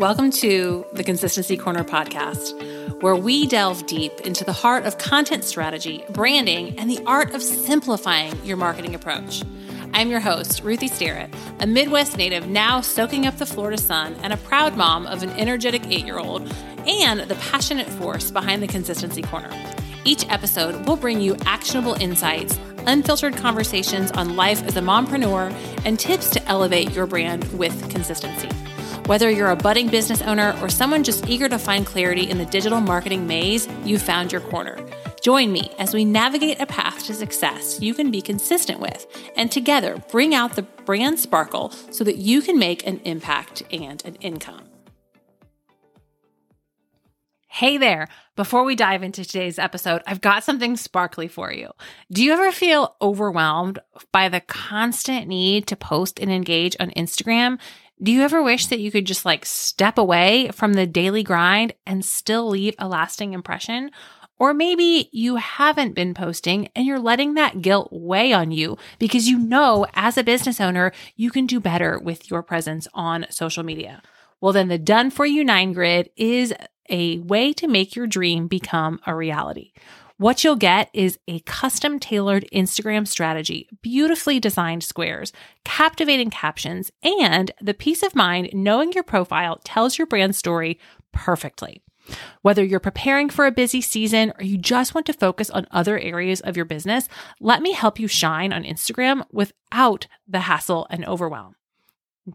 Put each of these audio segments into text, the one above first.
Welcome to the Consistency Corner podcast, where we delve deep into the heart of content strategy, branding, and the art of simplifying your marketing approach. I'm your host, Ruthie Starrett, a Midwest native now soaking up the Florida sun and a proud mom of an energetic eight year old and the passionate force behind the Consistency Corner. Each episode will bring you actionable insights, unfiltered conversations on life as a mompreneur, and tips to elevate your brand with consistency. Whether you're a budding business owner or someone just eager to find clarity in the digital marketing maze, you found your corner. Join me as we navigate a path to success you can be consistent with, and together bring out the brand sparkle so that you can make an impact and an income. Hey there. Before we dive into today's episode, I've got something sparkly for you. Do you ever feel overwhelmed by the constant need to post and engage on Instagram? Do you ever wish that you could just like step away from the daily grind and still leave a lasting impression? Or maybe you haven't been posting and you're letting that guilt weigh on you because you know as a business owner, you can do better with your presence on social media. Well, then the Done For You 9 grid is a way to make your dream become a reality. What you'll get is a custom tailored Instagram strategy, beautifully designed squares, captivating captions, and the peace of mind knowing your profile tells your brand story perfectly. Whether you're preparing for a busy season or you just want to focus on other areas of your business, let me help you shine on Instagram without the hassle and overwhelm.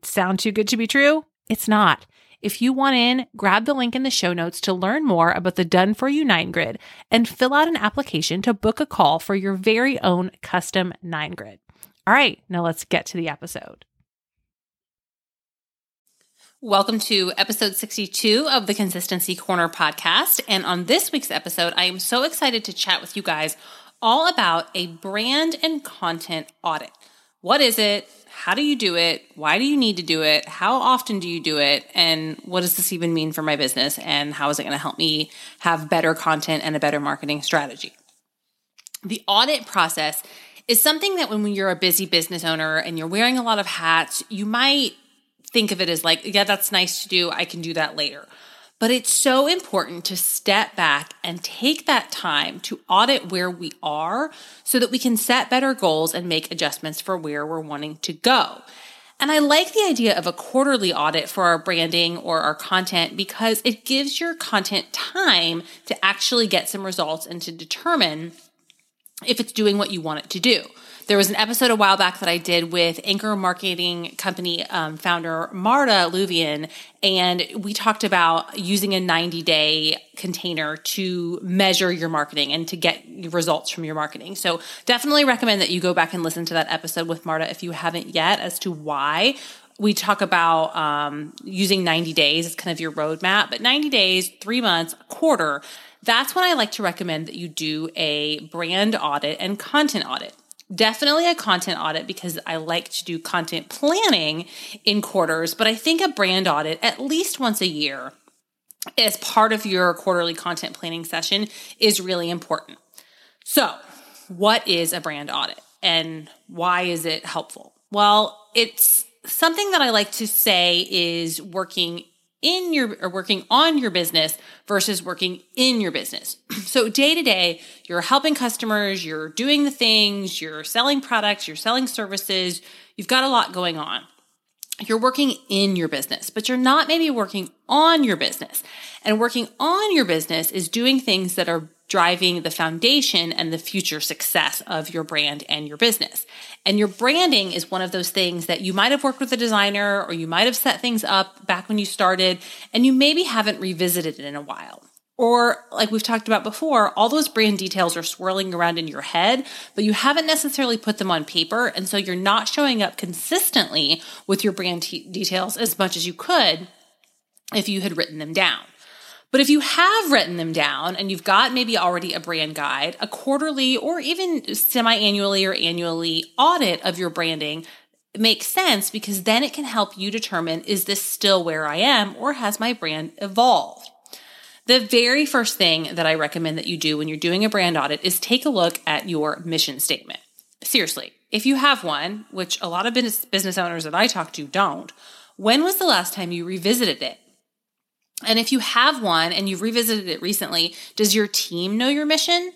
Sound too good to be true? It's not. If you want in, grab the link in the show notes to learn more about the Done For You 9 Grid and fill out an application to book a call for your very own custom 9 Grid. All right, now let's get to the episode. Welcome to episode 62 of the Consistency Corner podcast. And on this week's episode, I am so excited to chat with you guys all about a brand and content audit. What is it? How do you do it? Why do you need to do it? How often do you do it? And what does this even mean for my business? And how is it going to help me have better content and a better marketing strategy? The audit process is something that when you're a busy business owner and you're wearing a lot of hats, you might think of it as like, yeah, that's nice to do. I can do that later. But it's so important to step back and take that time to audit where we are so that we can set better goals and make adjustments for where we're wanting to go. And I like the idea of a quarterly audit for our branding or our content because it gives your content time to actually get some results and to determine if it's doing what you want it to do. There was an episode a while back that I did with Anchor Marketing Company um, founder Marta Luvian, and we talked about using a 90 day container to measure your marketing and to get results from your marketing. So definitely recommend that you go back and listen to that episode with Marta if you haven't yet as to why we talk about um, using 90 days as kind of your roadmap, but 90 days, three months, a quarter, that's when I like to recommend that you do a brand audit and content audit. Definitely a content audit because I like to do content planning in quarters, but I think a brand audit at least once a year as part of your quarterly content planning session is really important. So, what is a brand audit and why is it helpful? Well, it's something that I like to say is working in your or working on your business versus working in your business. so day to day, you're helping customers, you're doing the things, you're selling products, you're selling services, you've got a lot going on. You're working in your business, but you're not maybe working on your business. And working on your business is doing things that are driving the foundation and the future success of your brand and your business. And your branding is one of those things that you might have worked with a designer or you might have set things up back when you started and you maybe haven't revisited it in a while. Or, like we've talked about before, all those brand details are swirling around in your head, but you haven't necessarily put them on paper. And so you're not showing up consistently with your brand t- details as much as you could if you had written them down. But if you have written them down and you've got maybe already a brand guide, a quarterly or even semi annually or annually audit of your branding makes sense because then it can help you determine is this still where I am or has my brand evolved? The very first thing that I recommend that you do when you're doing a brand audit is take a look at your mission statement. Seriously, if you have one, which a lot of business owners that I talk to don't, when was the last time you revisited it? And if you have one and you've revisited it recently, does your team know your mission?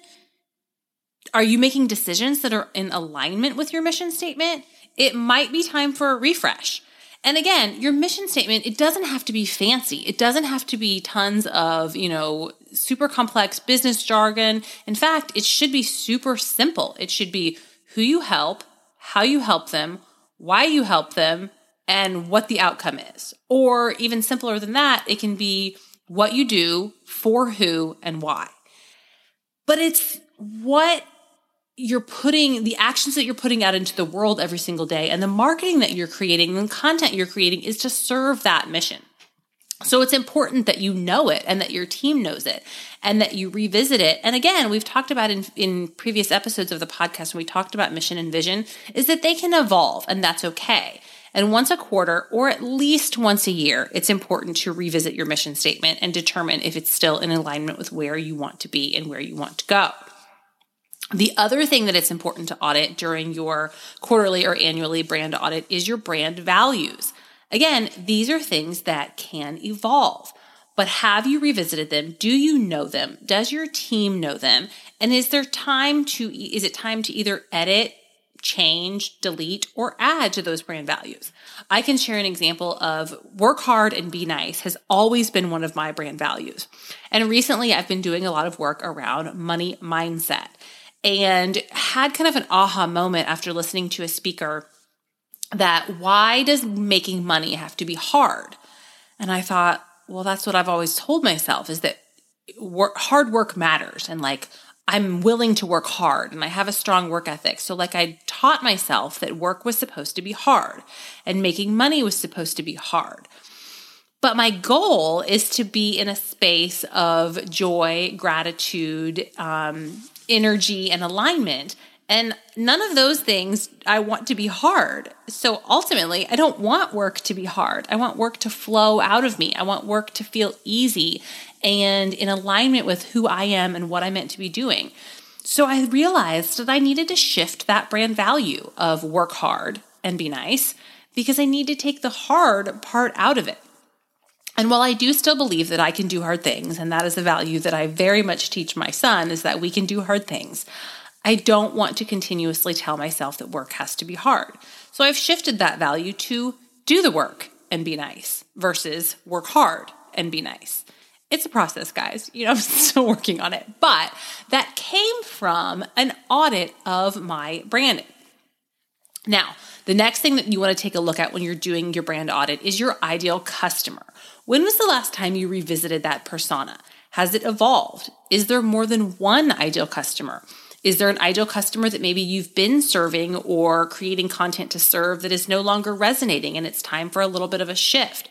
Are you making decisions that are in alignment with your mission statement? It might be time for a refresh. And again, your mission statement, it doesn't have to be fancy. It doesn't have to be tons of, you know, super complex business jargon. In fact, it should be super simple. It should be who you help, how you help them, why you help them, and what the outcome is. Or even simpler than that, it can be what you do, for who, and why. But it's what you're putting the actions that you're putting out into the world every single day and the marketing that you're creating and the content you're creating is to serve that mission. So it's important that you know it and that your team knows it and that you revisit it. And again, we've talked about in, in previous episodes of the podcast when we talked about mission and vision is that they can evolve and that's okay. And once a quarter or at least once a year, it's important to revisit your mission statement and determine if it's still in alignment with where you want to be and where you want to go. The other thing that it's important to audit during your quarterly or annually brand audit is your brand values. Again, these are things that can evolve. But have you revisited them? Do you know them? Does your team know them? And is there time to is it time to either edit, change, delete, or add to those brand values? I can share an example of work hard and be nice has always been one of my brand values. And recently I've been doing a lot of work around money mindset and had kind of an aha moment after listening to a speaker that why does making money have to be hard? And I thought, well, that's what I've always told myself is that work, hard work matters. And like, I'm willing to work hard and I have a strong work ethic. So, like, I taught myself that work was supposed to be hard and making money was supposed to be hard. But my goal is to be in a space of joy, gratitude, um, energy, and alignment. And none of those things I want to be hard. So ultimately, I don't want work to be hard. I want work to flow out of me. I want work to feel easy and in alignment with who I am and what I meant to be doing. So I realized that I needed to shift that brand value of work hard and be nice because I need to take the hard part out of it. And while I do still believe that I can do hard things, and that is a value that I very much teach my son, is that we can do hard things. I don't want to continuously tell myself that work has to be hard. So I've shifted that value to do the work and be nice versus work hard and be nice. It's a process, guys. You know, I'm still working on it. But that came from an audit of my branding. Now, the next thing that you want to take a look at when you're doing your brand audit is your ideal customer. When was the last time you revisited that persona? Has it evolved? Is there more than one ideal customer? Is there an ideal customer that maybe you've been serving or creating content to serve that is no longer resonating and it's time for a little bit of a shift?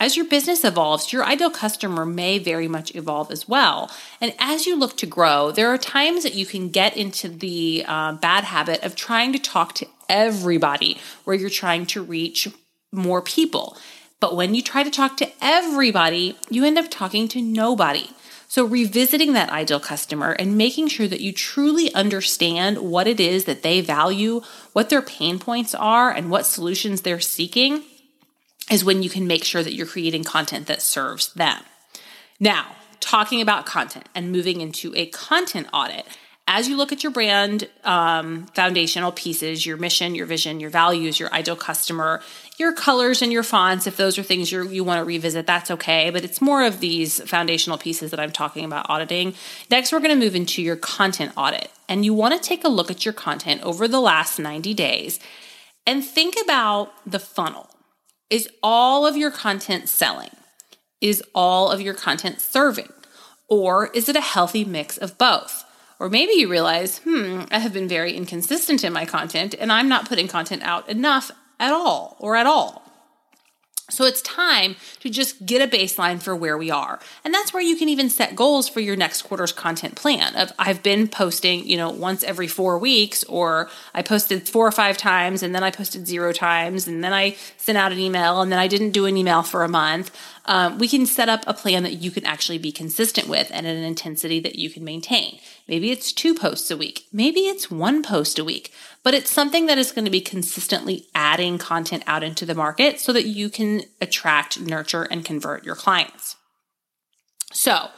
As your business evolves, your ideal customer may very much evolve as well. And as you look to grow, there are times that you can get into the uh, bad habit of trying to talk to everybody where you're trying to reach more people. But when you try to talk to everybody, you end up talking to nobody. So, revisiting that ideal customer and making sure that you truly understand what it is that they value, what their pain points are, and what solutions they're seeking is when you can make sure that you're creating content that serves them. Now, talking about content and moving into a content audit as you look at your brand um, foundational pieces, your mission, your vision, your values, your ideal customer, your colors and your fonts, if those are things you you want to revisit, that's okay. But it's more of these foundational pieces that I'm talking about auditing. Next, we're going to move into your content audit. And you want to take a look at your content over the last 90 days and think about the funnel. Is all of your content selling? Is all of your content serving? Or is it a healthy mix of both? Or maybe you realize, hmm, I have been very inconsistent in my content and I'm not putting content out enough at all or at all. So it's time to just get a baseline for where we are. And that's where you can even set goals for your next quarter's content plan of I've been posting, you know, once every 4 weeks or I posted 4 or 5 times and then I posted 0 times and then I sent out an email and then I didn't do an email for a month. Um, we can set up a plan that you can actually be consistent with and at an intensity that you can maintain. Maybe it's two posts a week. Maybe it's one post a week, but it's something that is going to be consistently adding content out into the market so that you can attract, nurture, and convert your clients. So,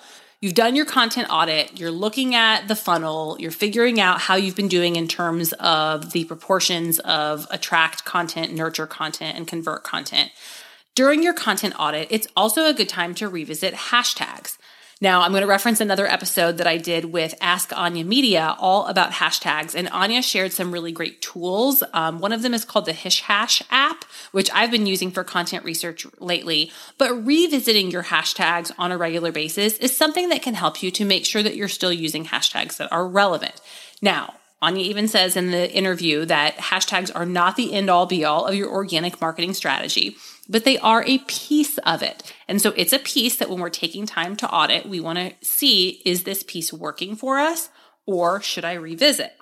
you've done your content audit, you're looking at the funnel, you're figuring out how you've been doing in terms of the proportions of attract content, nurture content, and convert content. During your content audit, it's also a good time to revisit hashtags. Now, I'm going to reference another episode that I did with Ask Anya Media all about hashtags, and Anya shared some really great tools. Um, one of them is called the Hish Hash app, which I've been using for content research lately. But revisiting your hashtags on a regular basis is something that can help you to make sure that you're still using hashtags that are relevant. Now, Anya even says in the interview that hashtags are not the end all be all of your organic marketing strategy but they are a piece of it. And so it's a piece that when we're taking time to audit, we want to see is this piece working for us or should I revisit?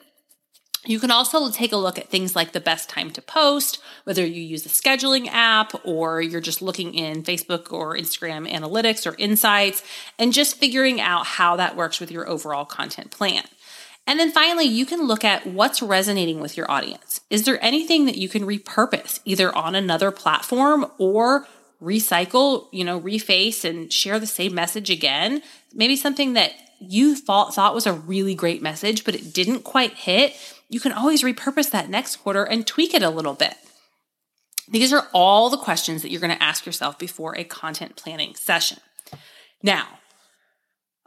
You can also take a look at things like the best time to post, whether you use a scheduling app or you're just looking in Facebook or Instagram analytics or insights and just figuring out how that works with your overall content plan. And then finally, you can look at what's resonating with your audience. Is there anything that you can repurpose either on another platform or recycle, you know, reface and share the same message again? Maybe something that you thought, was a really great message, but it didn't quite hit. You can always repurpose that next quarter and tweak it a little bit. These are all the questions that you're going to ask yourself before a content planning session. Now,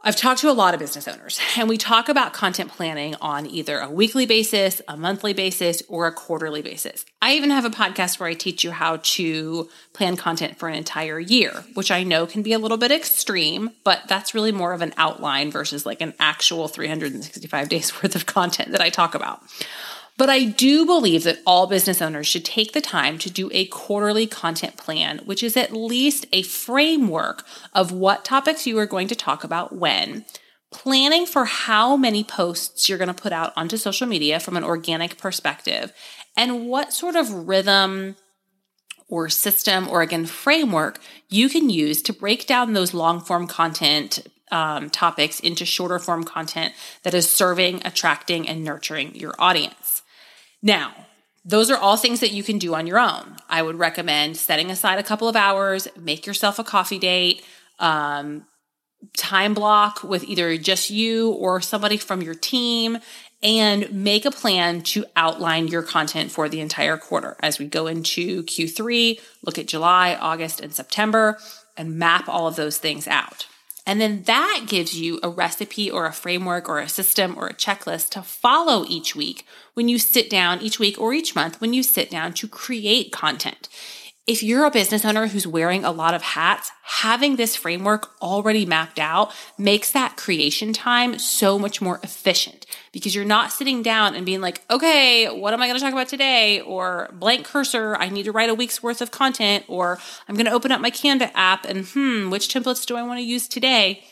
I've talked to a lot of business owners and we talk about content planning on either a weekly basis, a monthly basis, or a quarterly basis. I even have a podcast where I teach you how to plan content for an entire year, which I know can be a little bit extreme, but that's really more of an outline versus like an actual 365 days worth of content that I talk about. But I do believe that all business owners should take the time to do a quarterly content plan, which is at least a framework of what topics you are going to talk about when, planning for how many posts you're going to put out onto social media from an organic perspective, and what sort of rhythm or system or again framework you can use to break down those long form content um, topics into shorter form content that is serving, attracting, and nurturing your audience. Now, those are all things that you can do on your own. I would recommend setting aside a couple of hours, make yourself a coffee date, um, time block with either just you or somebody from your team, and make a plan to outline your content for the entire quarter as we go into Q3, look at July, August, and September, and map all of those things out. And then that gives you a recipe or a framework or a system or a checklist to follow each week when you sit down each week or each month when you sit down to create content. If you're a business owner who's wearing a lot of hats, having this framework already mapped out makes that creation time so much more efficient because you're not sitting down and being like, okay, what am I going to talk about today? Or blank cursor, I need to write a week's worth of content, or I'm going to open up my Canva app and hmm, which templates do I want to use today?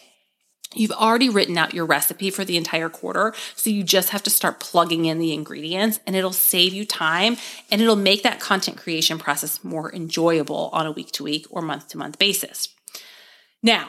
You've already written out your recipe for the entire quarter. So you just have to start plugging in the ingredients and it'll save you time and it'll make that content creation process more enjoyable on a week to week or month to month basis. Now,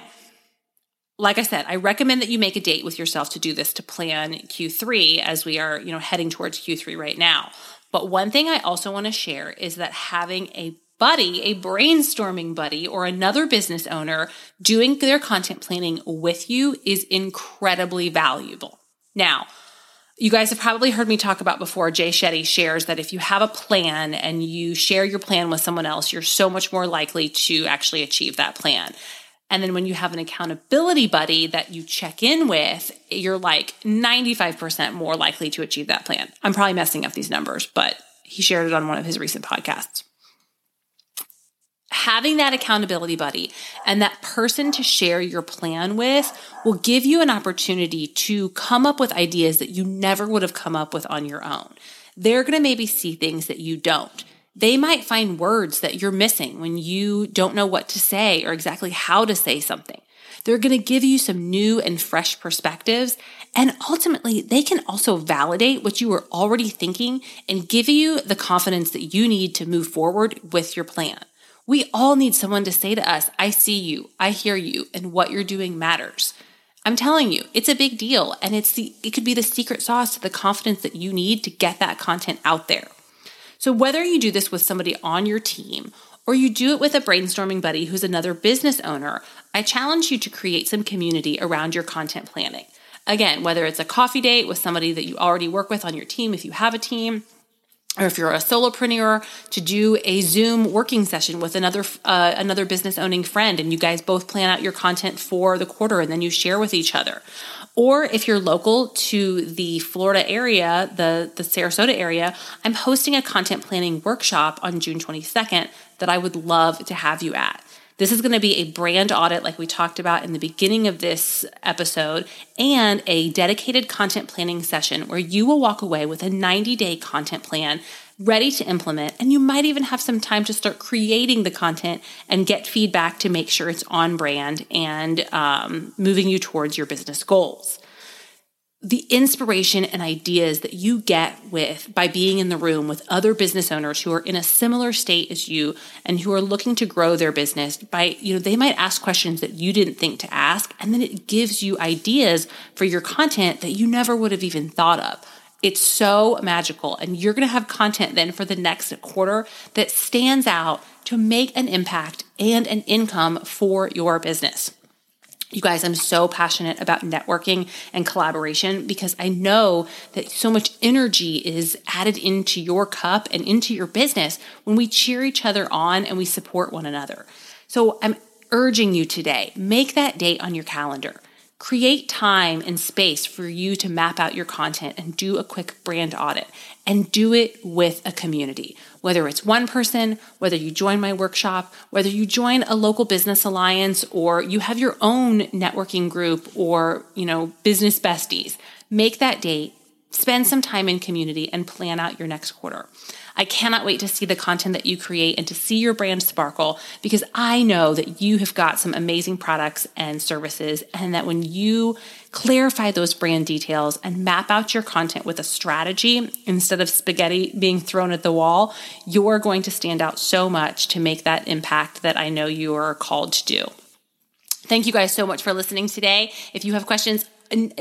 like I said, I recommend that you make a date with yourself to do this to plan Q3 as we are, you know, heading towards Q3 right now. But one thing I also want to share is that having a buddy, a brainstorming buddy, or another business owner doing their content planning with you is incredibly valuable. Now, you guys have probably heard me talk about before. Jay Shetty shares that if you have a plan and you share your plan with someone else, you're so much more likely to actually achieve that plan. And then when you have an accountability buddy that you check in with, you're like 95% more likely to achieve that plan. I'm probably messing up these numbers, but he shared it on one of his recent podcasts having that accountability buddy and that person to share your plan with will give you an opportunity to come up with ideas that you never would have come up with on your own. They're going to maybe see things that you don't. They might find words that you're missing when you don't know what to say or exactly how to say something. They're going to give you some new and fresh perspectives. And ultimately, they can also validate what you were already thinking and give you the confidence that you need to move forward with your plan. We all need someone to say to us, I see you, I hear you, and what you're doing matters. I'm telling you, it's a big deal and it's the it could be the secret sauce to the confidence that you need to get that content out there. So whether you do this with somebody on your team or you do it with a brainstorming buddy who's another business owner, I challenge you to create some community around your content planning. Again, whether it's a coffee date with somebody that you already work with on your team, if you have a team, or if you're a solopreneur, to do a Zoom working session with another uh, another business owning friend, and you guys both plan out your content for the quarter, and then you share with each other. Or if you're local to the Florida area, the the Sarasota area, I'm hosting a content planning workshop on June 22nd that I would love to have you at. This is going to be a brand audit, like we talked about in the beginning of this episode, and a dedicated content planning session where you will walk away with a 90 day content plan ready to implement. And you might even have some time to start creating the content and get feedback to make sure it's on brand and um, moving you towards your business goals the inspiration and ideas that you get with by being in the room with other business owners who are in a similar state as you and who are looking to grow their business by you know they might ask questions that you didn't think to ask and then it gives you ideas for your content that you never would have even thought of. It's so magical and you're going to have content then for the next quarter that stands out to make an impact and an income for your business you guys, I'm so passionate about networking and collaboration because I know that so much energy is added into your cup and into your business when we cheer each other on and we support one another. So I'm urging you today, make that date on your calendar. Create time and space for you to map out your content and do a quick brand audit and do it with a community. Whether it's one person, whether you join my workshop, whether you join a local business alliance or you have your own networking group or, you know, business besties, make that date, spend some time in community and plan out your next quarter. I cannot wait to see the content that you create and to see your brand sparkle because I know that you have got some amazing products and services, and that when you clarify those brand details and map out your content with a strategy instead of spaghetti being thrown at the wall, you're going to stand out so much to make that impact that I know you are called to do. Thank you guys so much for listening today. If you have questions,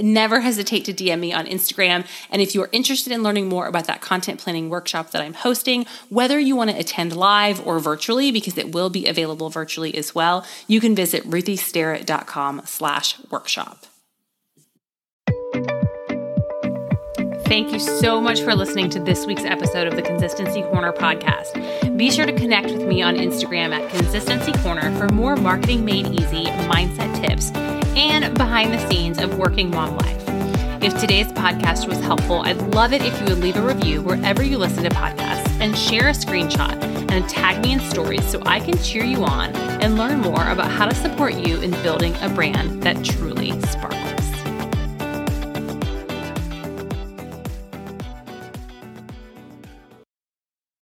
never hesitate to DM me on Instagram. And if you are interested in learning more about that content planning workshop that I'm hosting, whether you want to attend live or virtually, because it will be available virtually as well, you can visit ruthiestarrett.com slash workshop. Thank you so much for listening to this week's episode of the Consistency Corner podcast. Be sure to connect with me on Instagram at Consistency Corner for more marketing made easy mindset tips and behind the scenes of working mom life. If today's podcast was helpful, I'd love it if you would leave a review wherever you listen to podcasts and share a screenshot and tag me in stories so I can cheer you on and learn more about how to support you in building a brand that truly sparkles.